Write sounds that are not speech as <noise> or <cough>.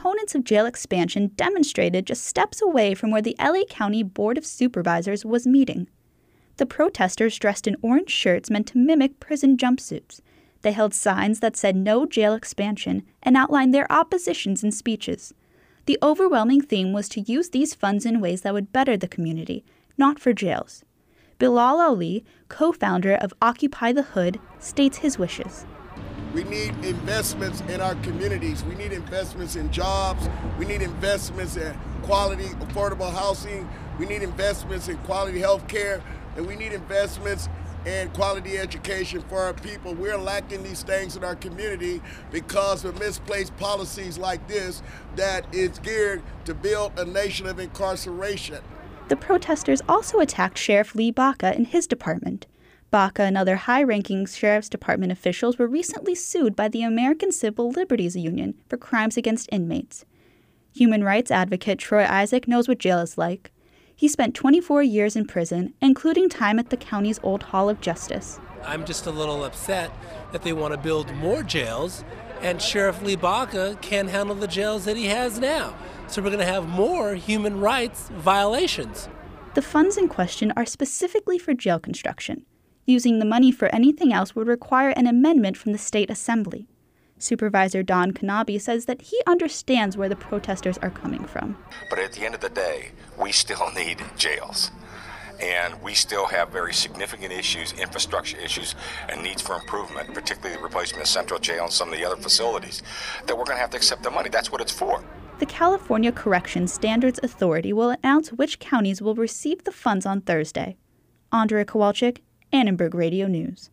proponents of jail expansion demonstrated just steps away from where the LA County Board of Supervisors was meeting. The protesters dressed in orange shirts meant to mimic prison jumpsuits. They held signs that said no jail expansion and outlined their oppositions in speeches. The overwhelming theme was to use these funds in ways that would better the community, not for jails. Bilal Ali, co founder of Occupy the Hood, states his wishes. We need investments in our communities. We need investments in jobs. We need investments in quality, affordable housing. We need investments in quality health care. And we need investments and quality education for our people. We're lacking these things in our community because of misplaced policies like this that is geared to build a nation of incarceration. The protesters also attacked Sheriff Lee Baca in his department. Baca and other high ranking Sheriff's Department officials were recently sued by the American Civil Liberties Union for crimes against inmates. Human rights advocate Troy Isaac knows what jail is like. He spent 24 years in prison, including time at the county's Old Hall of Justice. I'm just a little upset that they want to build more jails, and Sheriff Lee Baca can't handle the jails that he has now. So we're going to have more human rights violations. The funds in question are specifically for jail construction. Using the money for anything else would require an amendment from the state assembly. Supervisor Don Knabe says that he understands where the protesters are coming from. But at the end of the day, we still <laughs> need jails. And we still have very significant issues, infrastructure issues, and needs for improvement, particularly the replacement of Central Jail and some of the other facilities, that we're going to have to accept the money. That's what it's for. The California Corrections Standards Authority will announce which counties will receive the funds on Thursday. Andrea Kowalczyk, Annenberg Radio News.